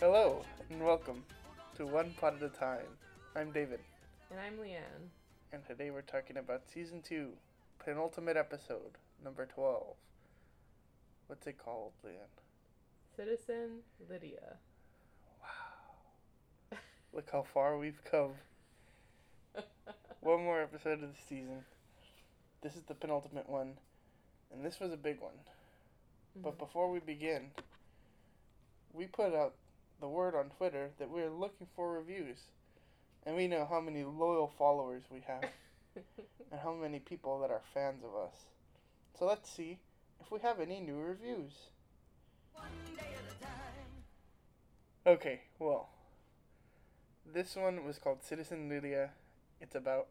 Hello and welcome to One Pot at a Time. I'm David, And I'm Leanne. and today we're talking about season two, penultimate episode, number twelve. What's it called, Leanne? Citizen Lydia. Wow. Look how far we've come. One more episode of the season. This is the penultimate one, and this was a big one. But Mhm. before we begin, we put out the word on Twitter that we're looking for reviews. And we know how many loyal followers we have and how many people that are fans of us. So let's see if we have any new reviews. Okay, well, this one was called Citizen Lydia. It's about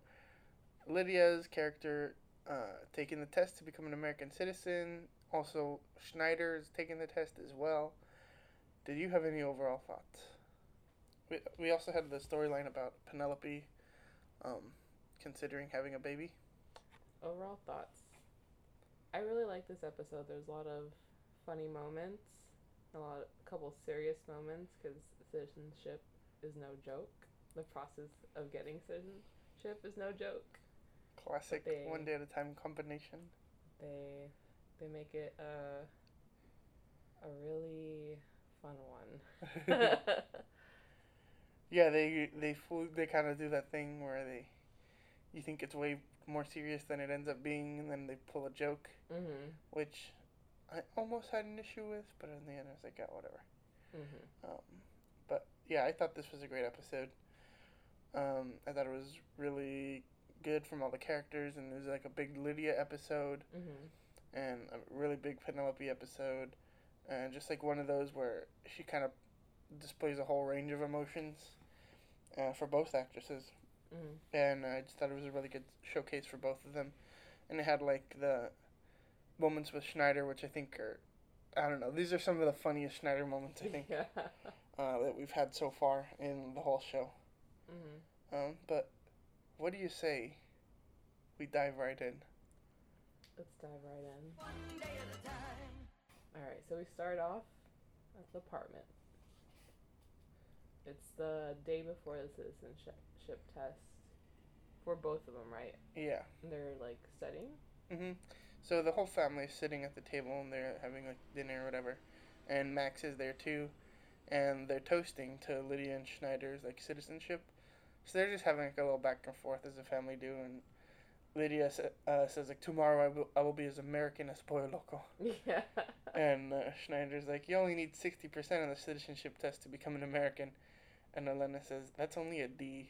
Lydia's character uh, taking the test to become an American citizen. Also, Schneider's taking the test as well. Did you have any overall thoughts? We, we also had the storyline about Penelope um, considering having a baby. Overall thoughts. I really like this episode. There's a lot of funny moments, a lot, of, a couple serious moments because citizenship is no joke. The process of getting citizenship is no joke. Classic They- one day at a time combination. They they make it a a really fun one. yeah, they they fool, they kind of do that thing where they you think it's way more serious than it ends up being, and then they pull a joke, mhm. which I almost had an issue with, but in the end I was like, yeah, whatever. Mhm. Um, but yeah, I thought this was a great episode. Um, I thought it was really good from all the characters, and it was like a big Lydia episode Mhm. and a really big Penelope episode, and just like one of those where she kind of displays a whole range of emotions uh, for both actresses, Mhm. and I just thought it was a really good showcase for both of them, and it had like the moments with Schneider, which I think are. I don't know. These are some of the funniest Schneider moments I think Yeah. uh, that we've had so far in the whole show. mhm. Um, but what do you say? We dive right in. Let's dive right in. All right, so we start off at the apartment. It's the day before the citizenship test for both of them, right? Yeah. They're like studying. hmm So the whole family is sitting at the table and they're having like dinner or whatever, and Max is there too, and they're toasting to Lydia and Schneider's like citizenship. So they're just having like a little back and forth as a family do, and Lydia uh, says like tomorrow I will I will be as American as Pollo Loco, Yeah. and uh, Schneider's like you only need sixty percent of the citizenship test to become an American, and Elena says that's only a D,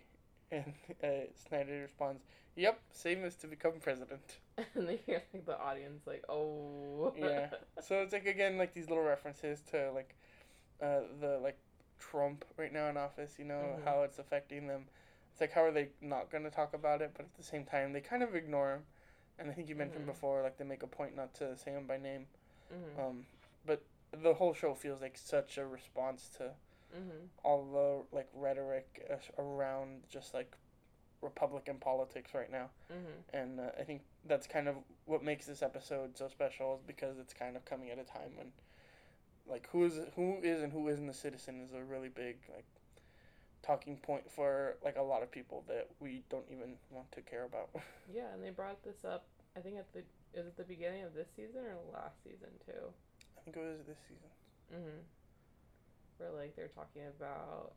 and uh, Schneider responds, "Yep, same as to become president." and they hear like the audience like, oh. Yeah. So it's like again like these little references to like uh, the like Trump right now in office, you know, Mhm. how it's affecting them. It's like how are they not going to talk about it, but at the same time they kind of ignore him. And I think you mentioned Mhm. before like they make a point not to say him by name. mhm. Um but the whole show feels like such a response to mhm. all the like rhetoric uh, around just like Republican politics right now Mhm. and uh, I think that's kind of what makes this episode so special is because it's kind of coming at a time when like who is who is and who isn't a citizen is a really big like talking point for like a lot of people that we don't even want to care about. Yeah, and they brought this up. I think at the is it the beginning of this season or last season too? I think it was this season. Mhm. Where like they're talking about.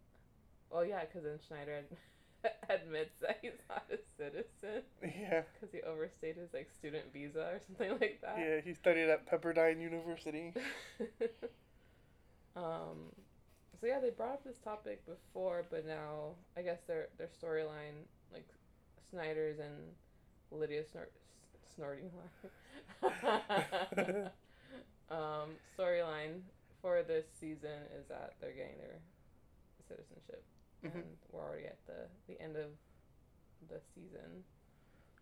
Oh yeah, because then Schneider ad- admits that he's not a citizen Yeah, because he overstayed his like student visa or something like that. yeah, he studied at Pepperdine University. um, so yeah, they brought up this topic before, but now I guess their their storyline, like Schneider's and Lydia snort, snorting line, um, storyline for this season is that they're getting their citizenship, Mhm. and we're already at the the end of the season.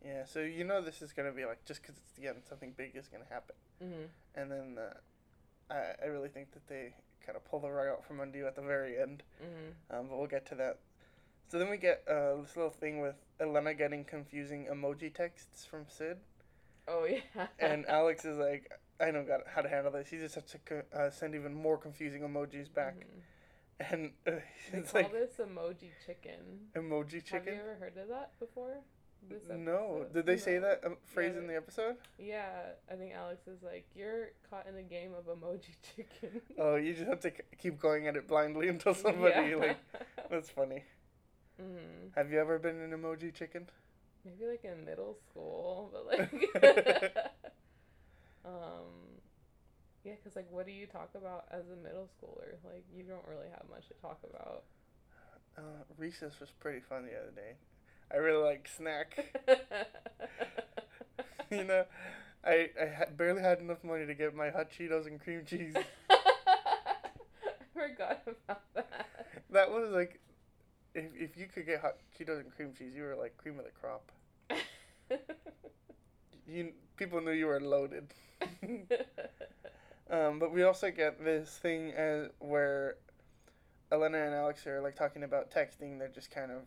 Yeah, so you know this is gonna be like just because it's the end, something big is gonna happen, Mm-hmm. and then uh, I I really think that they kind of pull the rug out from under you at the very end. Mm-hmm. Um, but we'll get to that. So then we get uh, this little thing with Elena getting confusing emoji texts from Syd, Oh yeah. and Alex is like, "I know got how to handle this." He just has to co- uh, send even more confusing emojis back, Mhm. and uh, They it's call like this emoji chicken. emoji chicken. Have you ever heard of that before? This No, did they say that um, phrase Yeah, in the episode? Yeah, I think Alex is like, you're caught in a game of emoji chicken. Oh, you just have to k- keep going at it blindly until somebody like. That's funny. hmm Have you ever been an emoji chicken? Maybe like in middle school, but like, um, yeah, cause like, what do you talk about as a middle schooler? Like, you don't really have much to talk about. Uh, recess was pretty fun the other day. I really like snack. you know, I I ha- barely had enough money to get my hot Cheetos and cream cheese. I forgot about that. That was like, if if you could get hot Cheetos and cream cheese, you were like cream of the crop. You people knew you were loaded. Um, but we also get this thing as where Elena and Alex are like talking about texting. They're just kind of,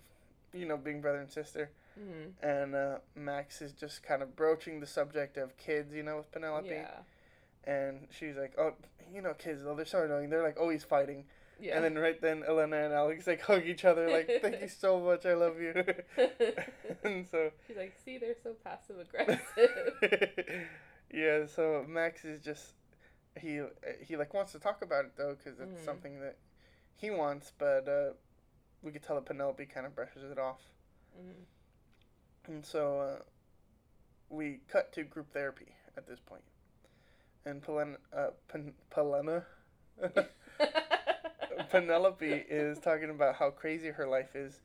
you know, being brother and sister. Mhm. And uh, Max is just kind of broaching the subject of kids, you know, with Penelope. Yeah. And she's like, "Oh, you know, kids though they're so annoying. They're like always fighting." Yeah. And then right then, Elena and Alex like hug each other, like, "Thank you so much. I love you." and so She's like, see, they're so passive aggressive. yeah, so Max is just he he like wants to talk about it though because it's Mhm. something that he wants, but uh, we could tell that Penelope kind of brushes it off, Mhm. and so uh, we cut to group therapy at this point, and Pelen uh, Pen- Pelena. Penelope is talking about how crazy her life is,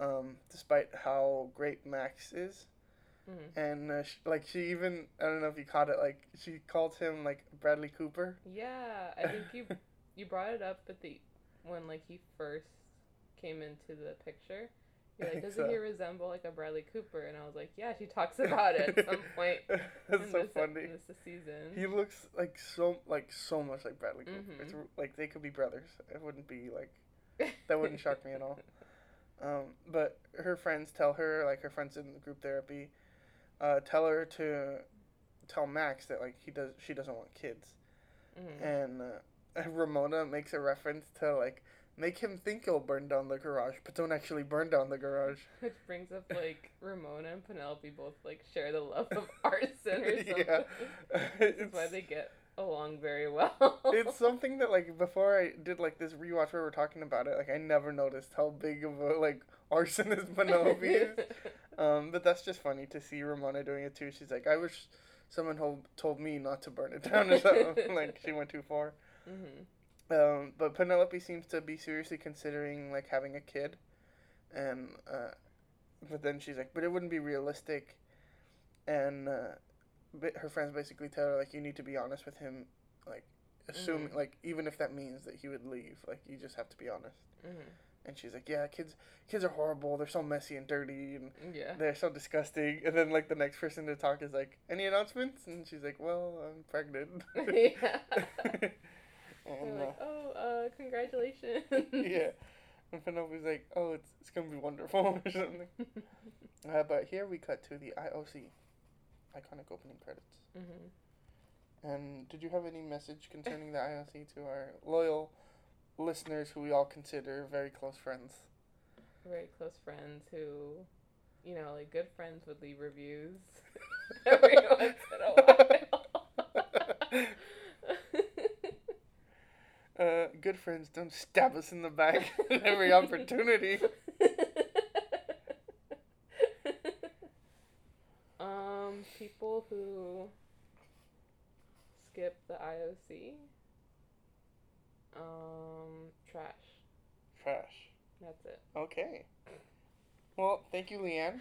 um, despite how great Max is. Mhm. and uh, sh- like she even I don't know if you caught it like she called him like Bradley Cooper. Yeah, I think you you brought it up at the when like he first came into the picture. You're like, doesn't he resemble like a Bradley Cooper? And I was like, yeah, she talks about it at some point That's so this, funny. in this season. He looks like so like so much like Bradley Cooper. It's Mhm. r- like they could be brothers. It wouldn't be like that wouldn't shock me at all. Um, but her friends tell her like her friends in the group therapy, uh, tell her to tell Max that like he does she doesn't want kids. Mhm. and uh, Ramona makes a reference to like make him think he'll burn down the garage, but don't actually burn down the garage. Which brings up like Ramona and Penelope both like share the love of arson or something. Yeah. That's why they get along very well. it's something that like before I did like this rewatch where we're talking about it, like I never noticed how big of a like arsonist Penelope is. Um, but that's just funny to see Ramona doing it too. She's like, I wish someone told told me not to burn it down or something. like she went too far. hmm Um, but Penelope seems to be seriously considering like having a kid, and uh, but then she's like, but it wouldn't be realistic, and uh, but her friends basically tell her like you need to be honest with him, like assuming Mhm. like even if that means that he would leave, like you just have to be honest. hmm And she's like, yeah, kids kids are horrible. They're so messy and dirty, and Yeah. they're so disgusting. And then like the next person to talk is like, any announcements? And she's like, well, I'm pregnant. yeah. and, They're uh, like, oh, uh, congratulations. yeah. And Penelope's like, oh, it's, it's going to be wonderful or something. Uh, but here we cut to the IOC. Iconic opening credits. hmm And did you have any message concerning the IOC to our loyal listeners who we all consider very close friends? Very close friends who, you know, like good friends would leave reviews every once in a while. Uh, good friends don't stab us in the back at every opportunity. um, people who skip the IOC. Um, trash. Trash. That's it. Okay. Well, thank you, Leanne.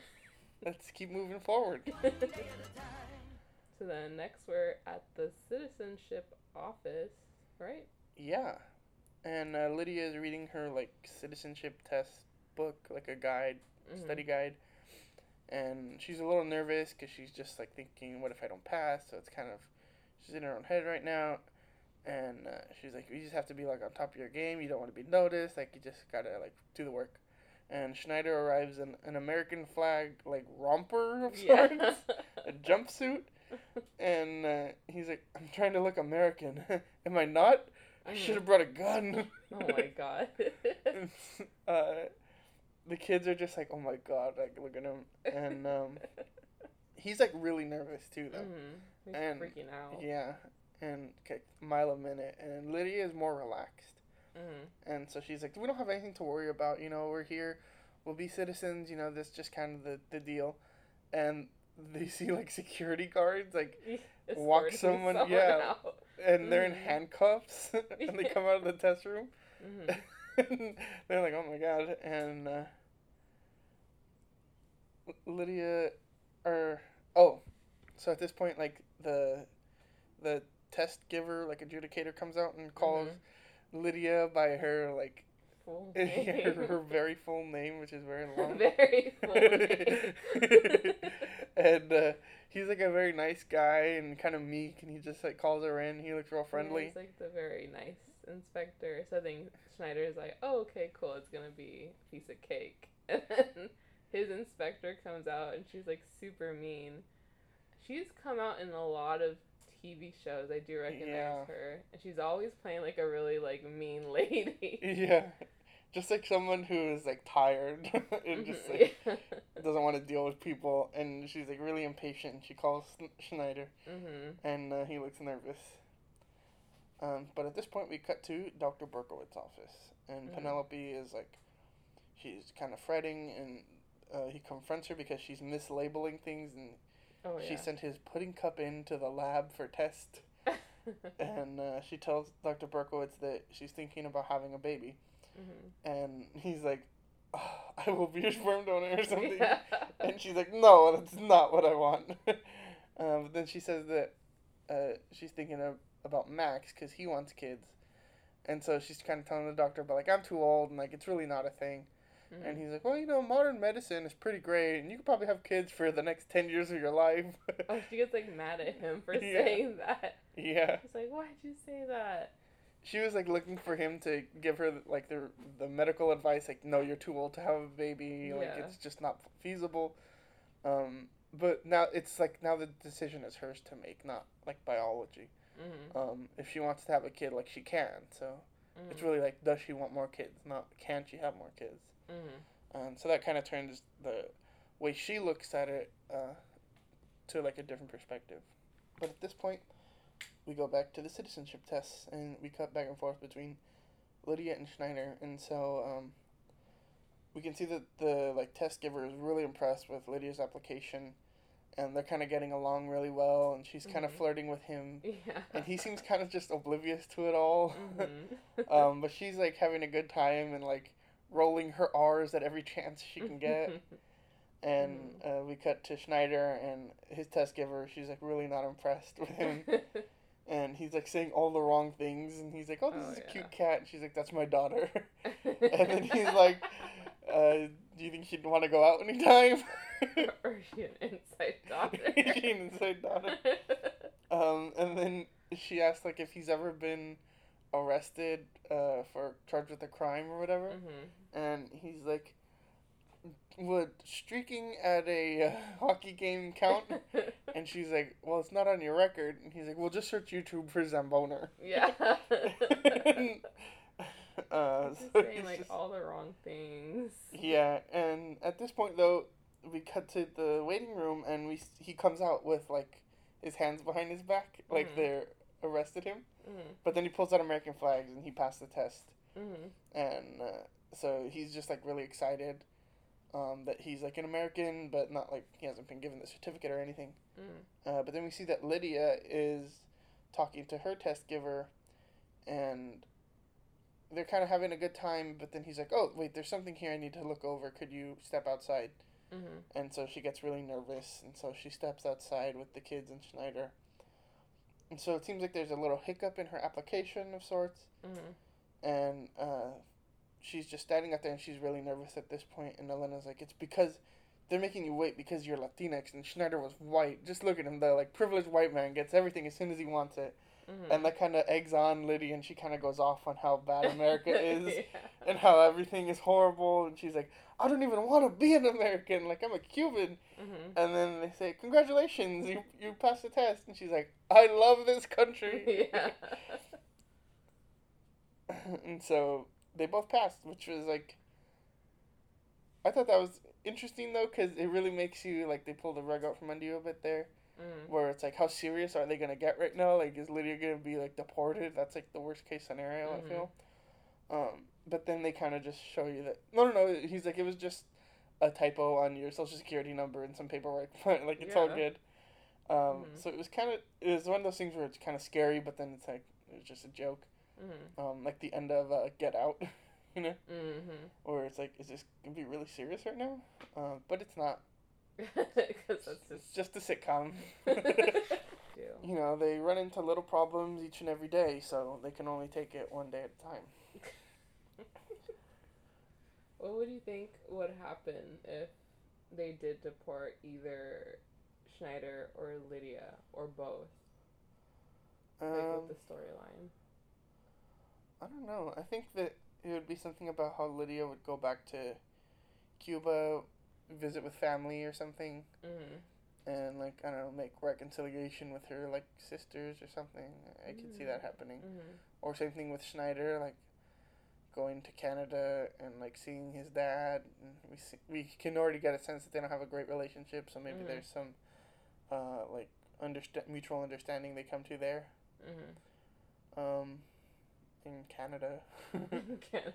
Let's keep moving forward. So then next we're at the citizenship office, right? Yeah. And uh, Lydia is reading her like citizenship test book, like a guide, Mhm. study guide. And she's a little nervous because she's just like thinking, what if I don't pass? So it's kind of, she's in her own head right now. And uh, she's like, you just have to be like on top of your game. You don't want to be noticed. Like you just gotta like do the work. And Schneider arrives in an American flag like romper of sorts, Yeah. a jumpsuit, and uh, he's like, I'm trying to look American. Am I not? I Mhm. should have brought a gun. Oh my god. And, uh, the kids are just like, oh my god, like look at him, and um, he's like really nervous too though. Mhm. He's and- freaking out. Yeah, and okay, mile a minute, and Lydia is more relaxed, Mhm. and so she's like, we don't have anything to worry about. You know, we're here, we'll be citizens. You know, that's just kind of the the deal, and they see like security guards like Walk someone- yeah. out. And they're in Mhm. handcuffs and they come out of the test room Mhm. and they're like oh my god and uh, lydia or oh so at this point like the the test giver like adjudicator comes out and calls lydia by her like Full her, name. her very full name which is very long Very full name. And uh, he's like a very nice guy and kind of meek and he just like calls her in he looks real Yeah, friendly He's like the very nice inspector. So I think Schneider's like, oh, okay, cool. It's gonna be a piece of cake. And then his inspector comes out and she's like super mean. She's come out in a lot of TV shows. I do recognize Yeah. her, and she's always playing like a really like mean lady. Yeah, just like someone who is like tired and just like yeah. doesn't want to deal with people, and she's like really impatient. She calls Schn- Schneider, mhm. and uh, he looks nervous. Um, but at this point, we cut to Doctor Berkowitz's office, and Mhm. Penelope is like, she's kind of fretting, and uh, he confronts her because she's mislabeling things, and Oh she yeah. sent his pudding cup into the lab for test. And uh, she tells Dr. Berkowitz that she's thinking about having a baby. Mhm. And he's like, "Oh, I will be your sperm donor or something. Yeah. And she's like, no, that's not what I want. um, but then she says that uh, she's thinking of, about Max because he wants kids. And so she's kind of telling the doctor, but like, I'm too old and like, it's really not a thing. Mhm. And he's like, well, you know, modern medicine is pretty great and you could probably have kids for the next 10 years of your life. Oh, she gets like mad at him for Yeah. saying that. yeah. She's like, "Why'd you say that?" She was like looking for him to give her like the the medical advice, like no, you're too old to have a baby, like Yeah. it's just not feasible. Um, but now it's like now the decision is hers to make, not like biology. Mhm. Um, if she wants to have a kid, like she can. So Mhm. it's really like, does she want more kids? Not can she have more kids? Mhm. Um, so that kind of turns the way she looks at it uh, to like a different perspective. But at this point, we go back to the citizenship tests and we cut back and forth between Lydia and Schneider. And so um, we can see that the like test giver is really impressed with Lydia's application, and they're kind of getting along really well. And she's kind of Mhm. flirting with him, Yeah. and he seems kind of just oblivious to it all. Mhm. um, but she's like having a good time and like rolling her R's at every chance she can get. And uh, we cut to Schneider and his test giver. She's like really not impressed with him, and he's like saying all the wrong things. And he's like, "Oh, this Oh, is a yeah. cute cat." And she's like, "That's my daughter." and then he's like, uh, "Do you think she'd want to go out anytime?" or is she an inside daughter? Is she an inside daughter? Um, and then she asked like if he's ever been arrested uh, for charged with a crime or whatever. Mhm. and he's like, "Would streaking at a uh, hockey game count?" And she's like, "Well, it's not on your record." And he's like, "Well, just search YouTube for Zamboner." yeah. uh, Just so saying like just- all the wrong things. yeah, and at this point though, we cut to the waiting room, and we he comes out with like his hands behind his back, like Mhm. they're arrested him. Mhm. But then he pulls out American flags, and he passed the test. Mhm. and uh, so he's just like really excited um, that he's like an American, but not like he hasn't been given the certificate or anything. Mhm. Uh, but then we see that Lydia is talking to her test giver, and they're kind of having a good time. But then he's like, "Oh, wait, there's something here I need to look over. Could you step outside?" Mhm. And so she gets really nervous, and so she steps outside with the kids and Schneider. And so it seems like there's a little hiccup in her application of sorts Mhm. and uh, she's just standing up there and she's really nervous at this point and elena's like it's because they're making you wait because you're latinx. And schneider was white. Just look at him the like privileged white man gets everything as soon as he wants it. Mhm. and that kind of eggs on liddy and she kind of goes off on how bad america is Yeah. and how everything is horrible. And she's like i don't even want to be an american. Like i'm a cuban. Mhm. and then they say congratulations. You, you passed the test. And she's like i love this country. Yeah. and so they both passed, which was like. I thought that was interesting though, because it really makes you like they pull the rug out from under you a bit there, Mm. where it's like, how serious are they gonna get right now? Like, is Lydia gonna be like deported? That's like the worst case scenario. Mhm. I feel. Um, but then they kind of just show you that no, no, no. He's like, it was just a typo on your social security number and some paperwork. like it's all good. Um, Mhm. so it was kind of it was one of those things where it's kind of scary, but then it's like it was just a joke. Mm. Um, like the end of uh, Get Out, you know, Mm-hmm. where it's like, is this gonna be really serious right now? Uh, but it's not. That's It's just a sitcom. you know, they run into little problems each and every day, so they can only take it one day at a time. What would you think would happen if they did deport either Schneider or Lydia or both? Like Um, with the storyline. I don't know. I think that it would be something about how Lydia would go back to Cuba, visit with family or something, Mm. and like I don't know, make reconciliation with her like sisters or something. I could see that happening. Mm-hmm. Or same thing with Schneider, like going to Canada and like seeing his dad. And we see, we can already get a sense that they don't have a great relationship, so maybe there's some uh, like understa- mutual understanding they come to there. Mm-hmm. Um, in Canada. Canada.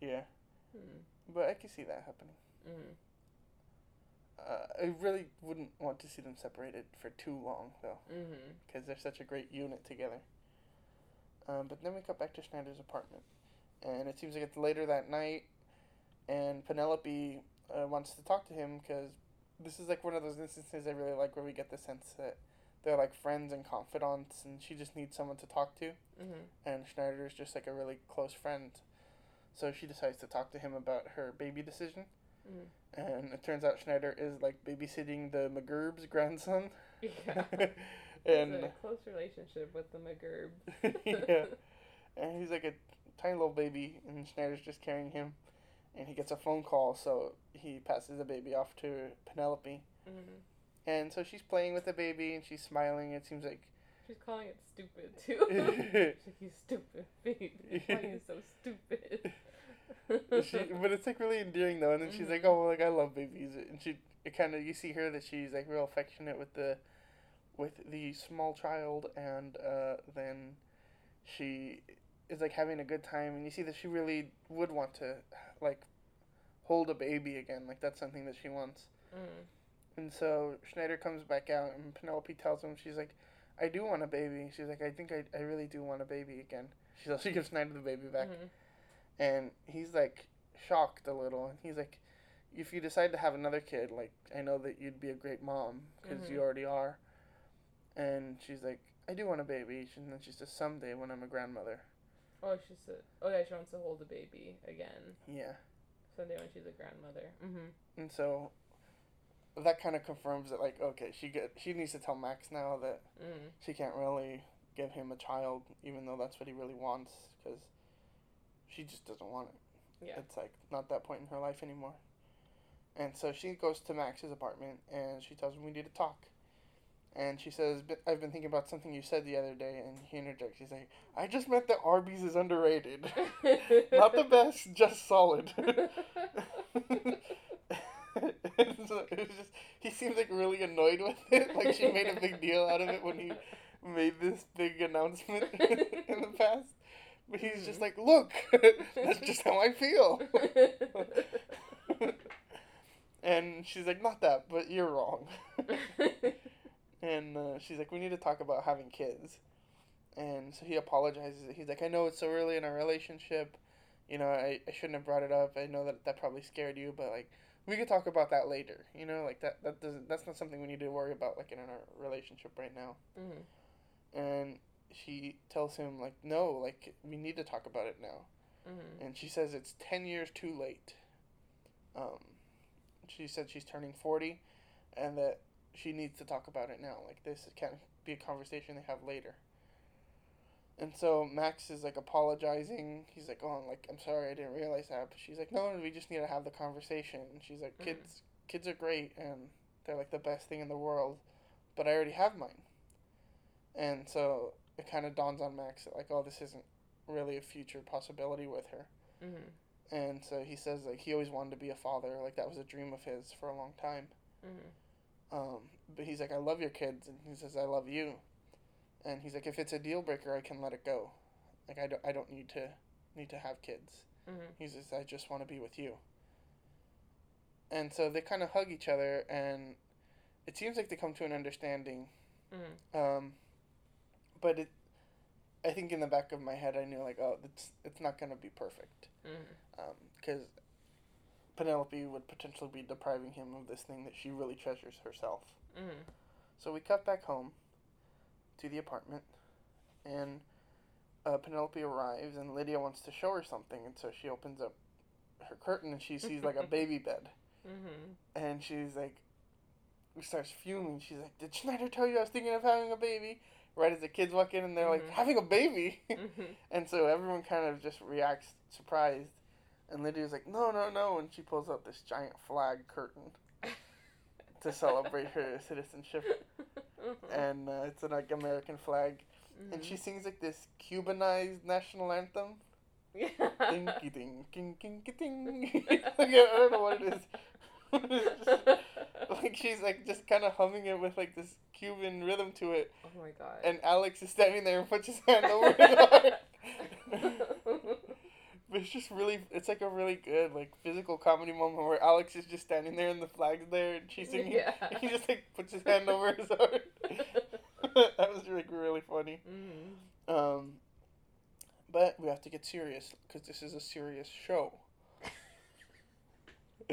yeah, Mm. but I can see that happening. Mm. Uh, I really wouldn't want to see them separated for too long though, Mm-hmm. because they're such a great unit together. Um, but then we cut back to Schneider's apartment, and it seems like it's later that night, and Penelope uh, wants to talk to him because this is like one of those instances I really like where we get the sense that they're like friends and confidants, and she just needs someone to talk to, Mm-hmm. and Schneider is just like a really close friend. So she decides to talk to him about her baby decision, Mm. and it turns out Schneider is like babysitting the McGurb's grandson. Yeah. and a close relationship with the McGurb. yeah, and he's like a tiny little baby, and Schneider's just carrying him, and he gets a phone call, so he passes the baby off to Penelope, Mm. And so she's playing with the baby, and she's smiling. It seems like She's calling it stupid too. She's like, you stupid baby. Why are you so stupid? she, but it's like really endearing though. And then she's like, Mhm. "Oh, well, like I love babies," and she it kind of you see her that she's like real affectionate with the with the small child, and uh, then she is like having a good time, and you see that she really would want to like hold a baby again. Like that's something that she wants. mm. And so Schneider comes back out, and Penelope tells him, she's like, I do want a baby. She's like, I think I, I really do want a baby again. She she gives Schneider the baby back. Mhm. And he's like shocked a little. And he's like, if you decide to have another kid, like, I know that you'd be a great mom because you Mhm. already are. And she's like, I do want a baby. And then she says, someday when I'm a grandmother. Oh, she said. Oh yeah, she wants to hold a baby again Yeah. someday when she's a grandmother. Mm-hmm. And so that kind of confirms that, like, okay, she get she needs to tell Max now that Mm. she can't really give him a child, even though that's what he really wants, because she just doesn't want it. Yeah. It's like not that point in her life anymore. And so she goes to Max's apartment and she tells him we need to talk. And she says, I've been thinking about something you said the other day. And he interjects. He's like, I just meant that Arby's is underrated. Not the best, just solid. it was just, he seems like really annoyed with it. Like she made a big deal out of it when he made this big announcement in the past. But he's just like, look, that's just how I feel. and she's like, not that, but you're wrong. and uh, she's like, we need to talk about having kids. And so he apologizes. He's like, I know it's so early in our relationship. You know, I, I shouldn't have brought it up. I know that that probably scared you, but like, we could talk about that later. You know, like that that doesn't that's not something we need to worry about like in our relationship right now. Mhm. And she tells him like, no, like we need to talk about it now. Mhm. And she says it's 10 years too late. Um, she said she's turning 40 and that she needs to talk about it now. Like, this can't be a conversation they have later. And so Max is like apologizing. He's like, "Oh, I'm like I'm sorry, I didn't realize that." But she's like, "No, we just need to have the conversation." And she's like, Mhm. "Kids, kids are great, and they're like the best thing in the world, but I already have mine." And so it kind of dawns on Max that like, "Oh, this isn't really a future possibility with her. Mhm. And so he says like he always wanted to be a father, like that was a dream of his for a long time. Mhm. Um, but he's like, I love your kids, and he says, I love you. And he's like, if it's a deal breaker, I can let it go. Like I don't, I don't need to need to have kids. Mhm. He says, I just want to be with you. And so they kind of hug each other, and it seems like they come to an understanding. Mhm. Um, but it, I think in the back of my head, I knew like, oh, it's it's not gonna be perfect, because Penelope would potentially be depriving him of this thing that she really treasures herself. Mhm. So we cut back home to the apartment, and uh, Penelope arrives, and Lydia wants to show her something, and so she opens up her curtain, and she sees like a baby bed, Mhm. and she's like, starts fuming. She's like, "Did Schneider tell you I was thinking of having a baby?" Right as the kids walk in, and they're like, Mhm. "Having a baby," Mhm. and so everyone kind of just reacts surprised, and Lydia's like, "No, no, no," and she pulls out this giant flag curtain to celebrate her citizenship Mhm. and uh, it's an like American flag, and Mhm. she sings like this Cubanized national anthem. Yeah. Dinky ding, ding, ding, ding. like, I don't know what it is. Just- like she's like just kind of humming it with like this Cuban rhythm to it, oh my god. and Alex is standing there and puts his hand over his heart. But it's just really, it's like a really good like physical comedy moment where Alex is just standing there and the flag's there and she's singing. Yeah. And he just like puts his hand over his heart. that was like really funny. Mhm. Um, but we have to get serious because this is a serious show.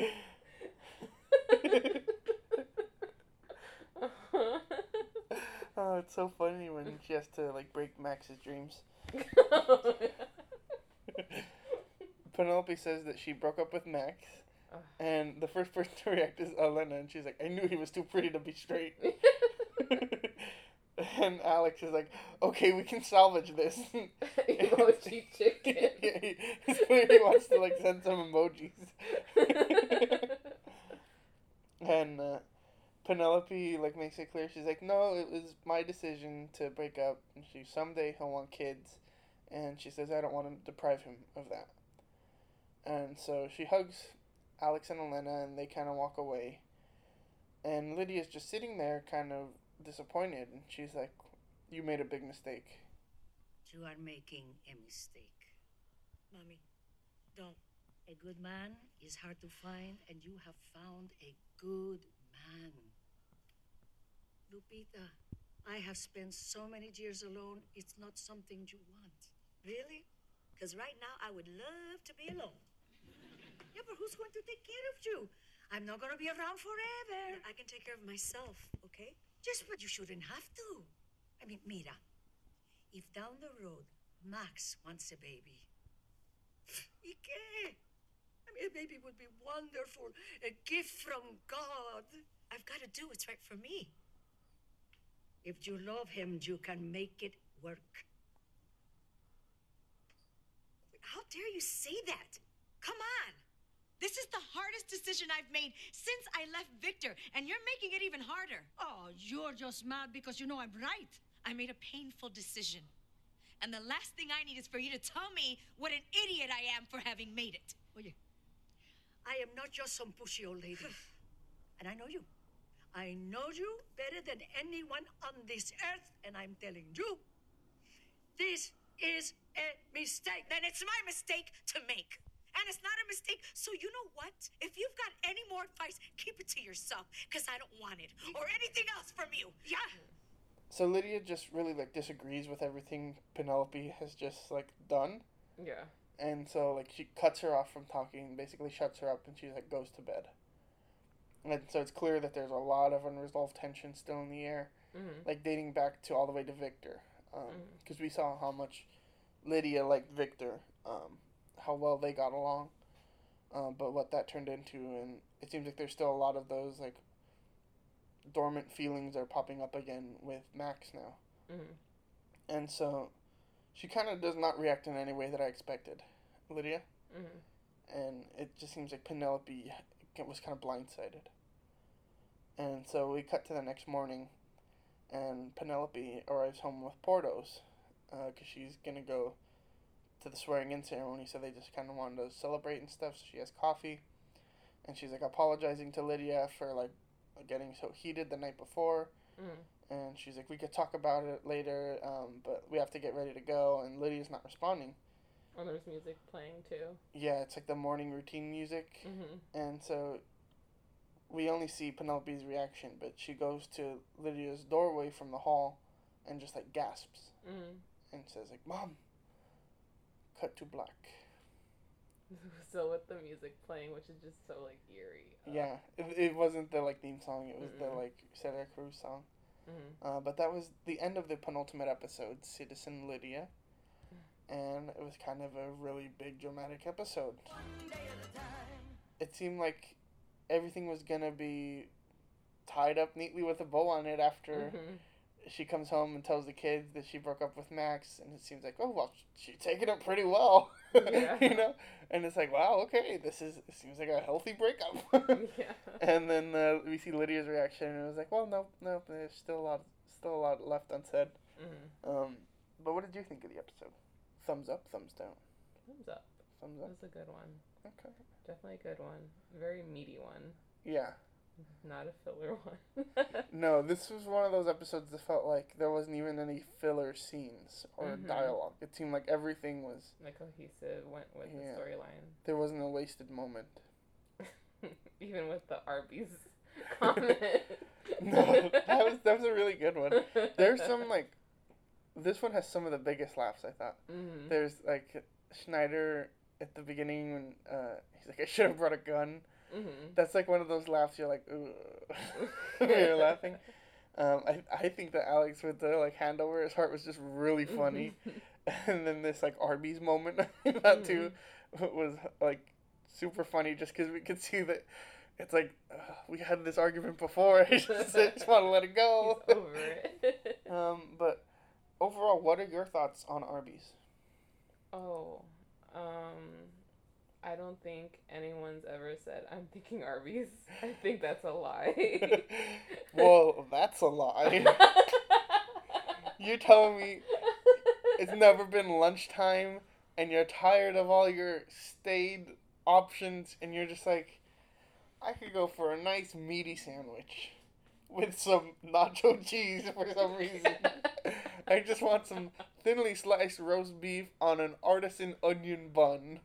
oh, it's so funny when she has to like break Max's dreams. Penelope says that she broke up with Max, and the first person to react is Elena, and she's like, "I knew he was too pretty to be straight." and Alex is like, "Okay, we can salvage this." Emoji chicken. yeah, he, he wants to like send some emojis. and uh, Penelope like makes it clear she's like, "No, it was my decision to break up." And she someday he'll want kids, and she says, "I don't want to deprive him of that." And so she hugs Alex and Elena, and they kind of walk away. And Lydia's just sitting there, kind of disappointed, and she's like, "You made a big mistake." You are making a mistake. Mommy, don't. A good man is hard to find, and you have found a good man. Lupita, I have spent so many years alone, it's not something you want. Really? Because right now I would love to be alone. Yeah, but who's going to take care of you? I'm not going to be around forever. I can take care of myself, okay? Just, but you shouldn't have to. I mean, Mira, if down the road Max wants a baby, ¿y qué? I mean, a baby would be wonderful, a gift from God. I've got to do what's right for me. If you love him, you can make it work. How dare you say that? Come on. This is the hardest decision I've made since I left Victor, and you're making it even harder. Oh, you're just mad because you know I'm right. I made a painful decision. And the last thing I need is for you to tell me what an idiot I am for having made it. Oye, I am not just some pushy old lady. and I know you. I know you better than anyone on this earth, and I'm telling you, this is a mistake. Then it's my mistake to make. And it's not a mistake. So you know what? If you've got any more advice, keep it to yourself, because I don't want it. Or anything else from you. Yeah? So Lydia just really like disagrees with everything Penelope has just like done, Yeah. and so like she cuts her off from talking, basically shuts her up, and she like goes to bed. And so it's clear that there's a lot of unresolved tension still in the air, Mhm. like dating back to all the way to Victor, because we saw how much Lydia liked Victor, um, how well they got along, um, but what that turned into, and it seems like there's still a lot of those like dormant feelings are popping up again with Max now. Mhm. And so she kind of does not react in any way that I expected, Lydia. Mhm. And it just seems like Penelope was kind of blindsided. And so we cut to the next morning, and Penelope arrives home with Portos, because she's going to go to the swearing in ceremony, so they just kind of wanted to celebrate and stuff. So she has coffee, and she's like apologizing to Lydia for like getting so heated the night before. Mm. And she's like, we could talk about it later, um, but we have to get ready to go. And Lydia's not responding. And there's music playing too. Yeah, it's like the morning routine music. Mm-hmm. And so we only see Penelope's reaction, but she goes to Lydia's doorway from the hall and just like gasps Mm. and says like, "Mom." Cut to black. So with the music playing, which is just so like eerie. uh, Yeah, it, it wasn't the like theme song. It was the Mm-mm. like Celia Cruz song. mhm. Uh, but that was the end of the penultimate episode, Citizen Lydia, and it was kind of a really big dramatic episode. It seemed like everything was gonna be tied up neatly with a bow on it after Mhm. She comes home and tells the kids that she broke up with Max, and it seems like, oh well, she's taking it pretty well, Yeah. you know. And it's like, wow, okay, this is it seems like a healthy breakup. yeah. and then uh, we see Lydia's reaction, and it was like, well, no, no, there's still a lot, still a lot left unsaid. Mhm. Um, but what did you think of the episode? Thumbs up, thumbs down, Thumbs up. thumbs That up. was a good one. Okay. Definitely a good one. Very meaty one. Yeah. Not a filler one. No, this was one of those episodes that felt like there wasn't even any filler scenes or Mhm. dialogue. It seemed like everything was. like cohesive went with Yeah. the storyline. There wasn't a wasted moment. Even with the Arby's comment. No, that was that was a really good one. There's some like, this one has some of the biggest laughs I thought. Mhm. There's like Schneider at the beginning when uh, he's like, I should have brought a gun. Mhm. That's like one of those laughs you're like, ooh, you're laughing. Um, I, I think that Alex with the like hand over his heart was just really funny, and then this like Arby's moment that too was like super funny just because we could see that it's like uh, we had this argument before. I just, I just want to let it go. He's over it. um, but overall, what are your thoughts on Arby's? oh, um, I don't think anyone's ever said I'm thinking Arby's. I think that's a lie. well, that's a lie. You're telling me it's never been lunchtime and you're tired of all your stayed options and you're just like I could go for a nice meaty sandwich with some nacho cheese for some reason. I just want some thinly sliced roast beef on an artisan onion bun.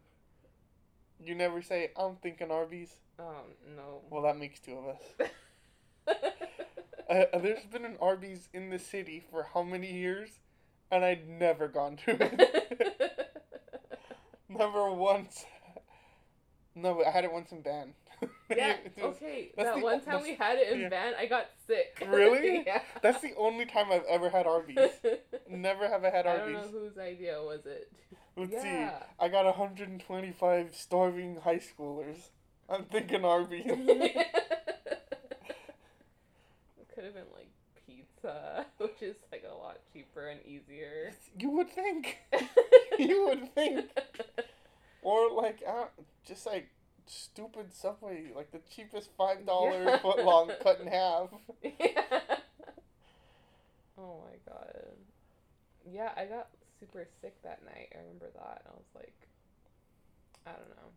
You never say I'm thinking Arby's. Oh no. Well, that makes two of us. Uh, there's been an Arby's in the city for how many years, and I'd never gone to it. never once. No, I had it once in Ban. yeah. Was- Okay. That the- one time we had it in yeah. Van, I got sick. Really? yeah. That's the only time I've ever had Arby's. Never have I had Arby's. I don't know whose idea was it. Let's Yeah. see. I got 125 starving high schoolers. I'm thinking Arby's. it could have been like pizza, which is like a lot cheaper and easier. you would think. You would think. Or like, uh, just like stupid Subway, like the cheapest five dollar Yeah. foot long cut in half. Yeah. Oh my god. Yeah, I got super sick that night. I remember that. I was like, I don't know.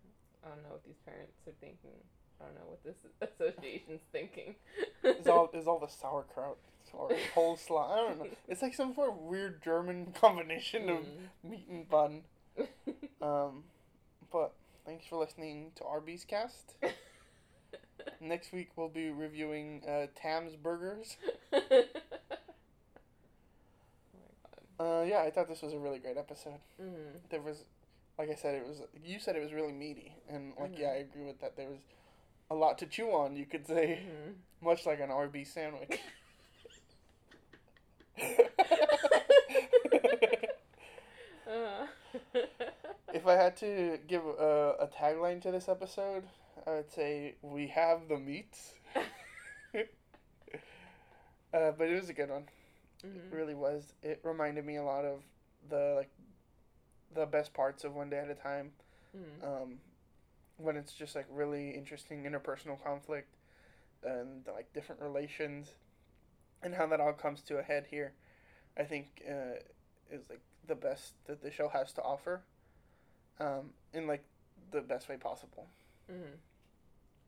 I don't know what these parents are thinking. I don't know what this association's thinking. Is all is all the sauerkraut or coleslaw? I don't know. It's like some sort of weird German combination of meat and bun. Um, but thanks for listening to Arby's cast. Next week we'll be reviewing uh, Tam's Burgers. Uh, yeah, I thought this was a really great episode. mm. There was, like I said, it was. You said it was really meaty, and like yeah, I agree with that. There was a lot to chew on. You could say, Mhm. much like an RB sandwich. Uh. if I had to give a, a tagline to this episode, I would say we have the meat. uh, but it was a good one. It Mhm. really was. It reminded me a lot of the like the best parts of One Day at a Time. Mhm. Um, when it's just like really interesting interpersonal conflict and like different relations and how that all comes to a head here, I think uh, is like the best that the show has to offer. um, in like the best way possible. hmm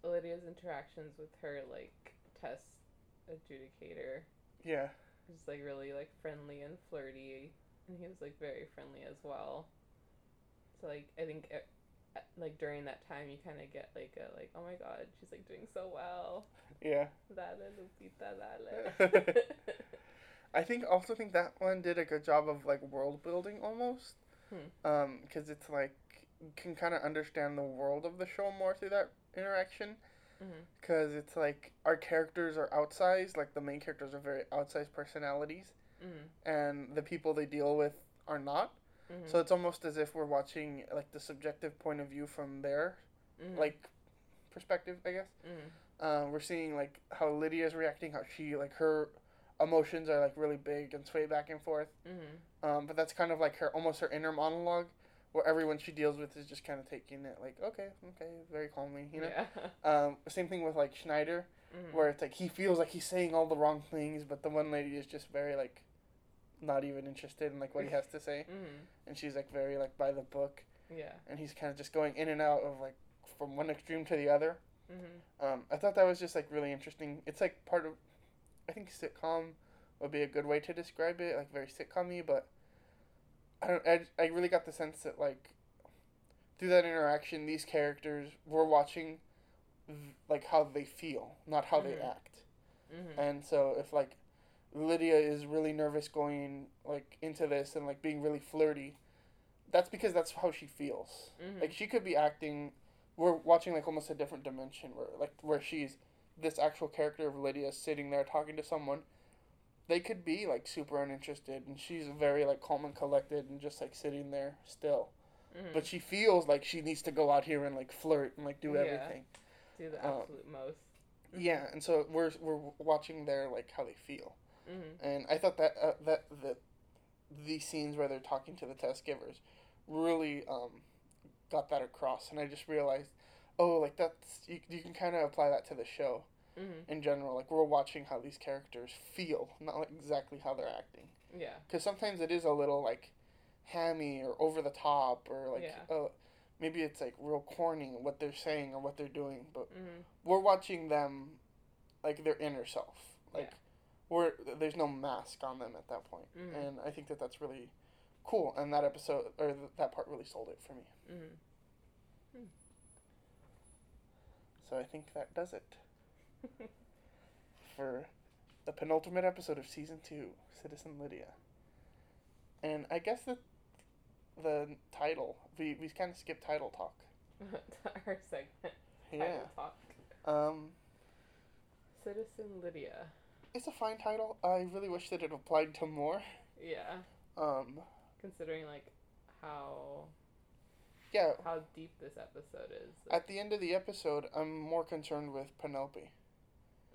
Lydia's interactions with her like test adjudicator Yeah, was like really like friendly and flirty, and he was like very friendly as well. So like I think it, like during that time you kind of get like a like oh my god she's like doing so well. yeah. Dale Lupita dale. I think also think that one did a good job of like world building almost. Hmm. Um, because it's like you can kind of understand the world of the show more through that interaction. Mhm. Because it's like our characters are outsized, like the main characters are very outsized personalities, Mhm. and the people they deal with are not. Mhm. So it's almost as if we're watching like the subjective point of view from their Mhm. like perspective, I guess. Mhm. Uh, we're seeing like how Lydia's reacting, how she like her emotions are like really big and sway back and forth. Um, but that's kind of like her almost her inner monologue, where everyone she deals with is just kind of taking it like okay, okay, very calmly, you know. Yeah. Um, same thing with like Schneider, Mhm. where it's like he feels like he's saying all the wrong things, but the one lady is just very like not even interested in like what he has to say, Mhm. and she's like very like by the book, Yeah. and he's kind of just going in and out of like from one extreme to the other. Mhm. Um, I thought that was just like really interesting. It's like part of, I think sitcom would be a good way to describe it, like very sitcom-y, but I don't. I, I really got the sense that like through that interaction, these characters were watching like how they feel, not how they Mhm. act. Mhm. And so if like Lydia is really nervous going like into this and like being really flirty, that's because that's how she feels. Mhm. Like she could be acting. We're watching like almost a different dimension where like where she's this actual character of Lydia sitting there talking to someone. They could be like super uninterested, and she's very like calm and collected and just like sitting there still. Mhm. But she feels like she needs to go out here and like flirt and like do Yeah. everything. do the um, absolute most. Yeah, and so we're we're watching their like how they feel. Mhm. and I thought that uh, that the these scenes where they're talking to the test givers really um, got that across, and I just realized, oh, like that's you, you can kind of apply that to the show Mhm. in general. Like we're watching how these characters feel, not like exactly how they're acting, Yeah. because sometimes it is a little like hammy or over the top or like Yeah. uh, maybe it's like real corny what they're saying or what they're doing, but Mhm. we're watching them like their inner self like Yeah. we're there's no mask on them at that point. Mhm. and i think that that's really cool and that episode or th- that part really sold it for me Mhm. so i think that does it for the penultimate episode of season two citizen lydia and i guess the the title we, we kind of skipped title talk Our segment. yeah Title talk. um Citizen Lydia. it's a fine title i really wish that it applied to more Yeah. um Considering like how yeah how deep this episode is. At the end of the episode, I'm more concerned with Penelope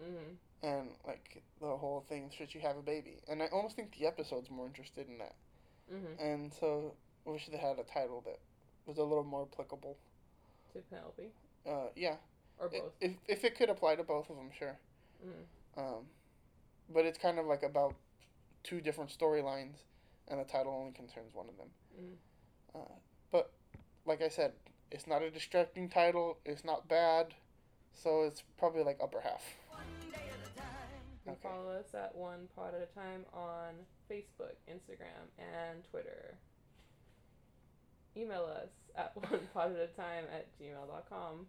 Mhm. and like the whole thing. Should you have a baby? And I almost think the episode's more interested in that. Mhm. And so, I wish they had a title that was a little more applicable. To Penelope Uh, yeah, or both. if if it could apply to both of them, sure. Mhm. Um, but it's kind of like about two different storylines, and the title only concerns one of them. Mhm. Uh, but like I said, it's not a distracting title. It's not bad, so it's probably like upper half. Okay. follow us at One Pod at a Time on Facebook, Instagram, and Twitter. Email us at one pod at a time at gmail.com.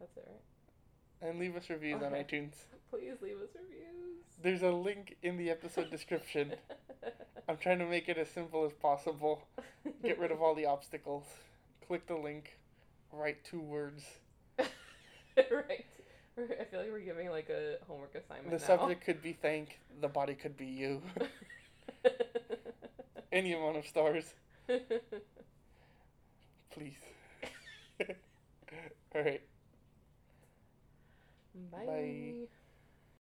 That's it, right? And leave us reviews on iTunes. Please leave us reviews. There's a link in the episode description. I'm trying to make it as simple as possible. Get rid of all the obstacles. Click the link. Write two words. right. I feel like we're giving like a homework assignment. The now. subject could be thank. The body could be you. Any amount of stars, please. all right. Bye. Bye.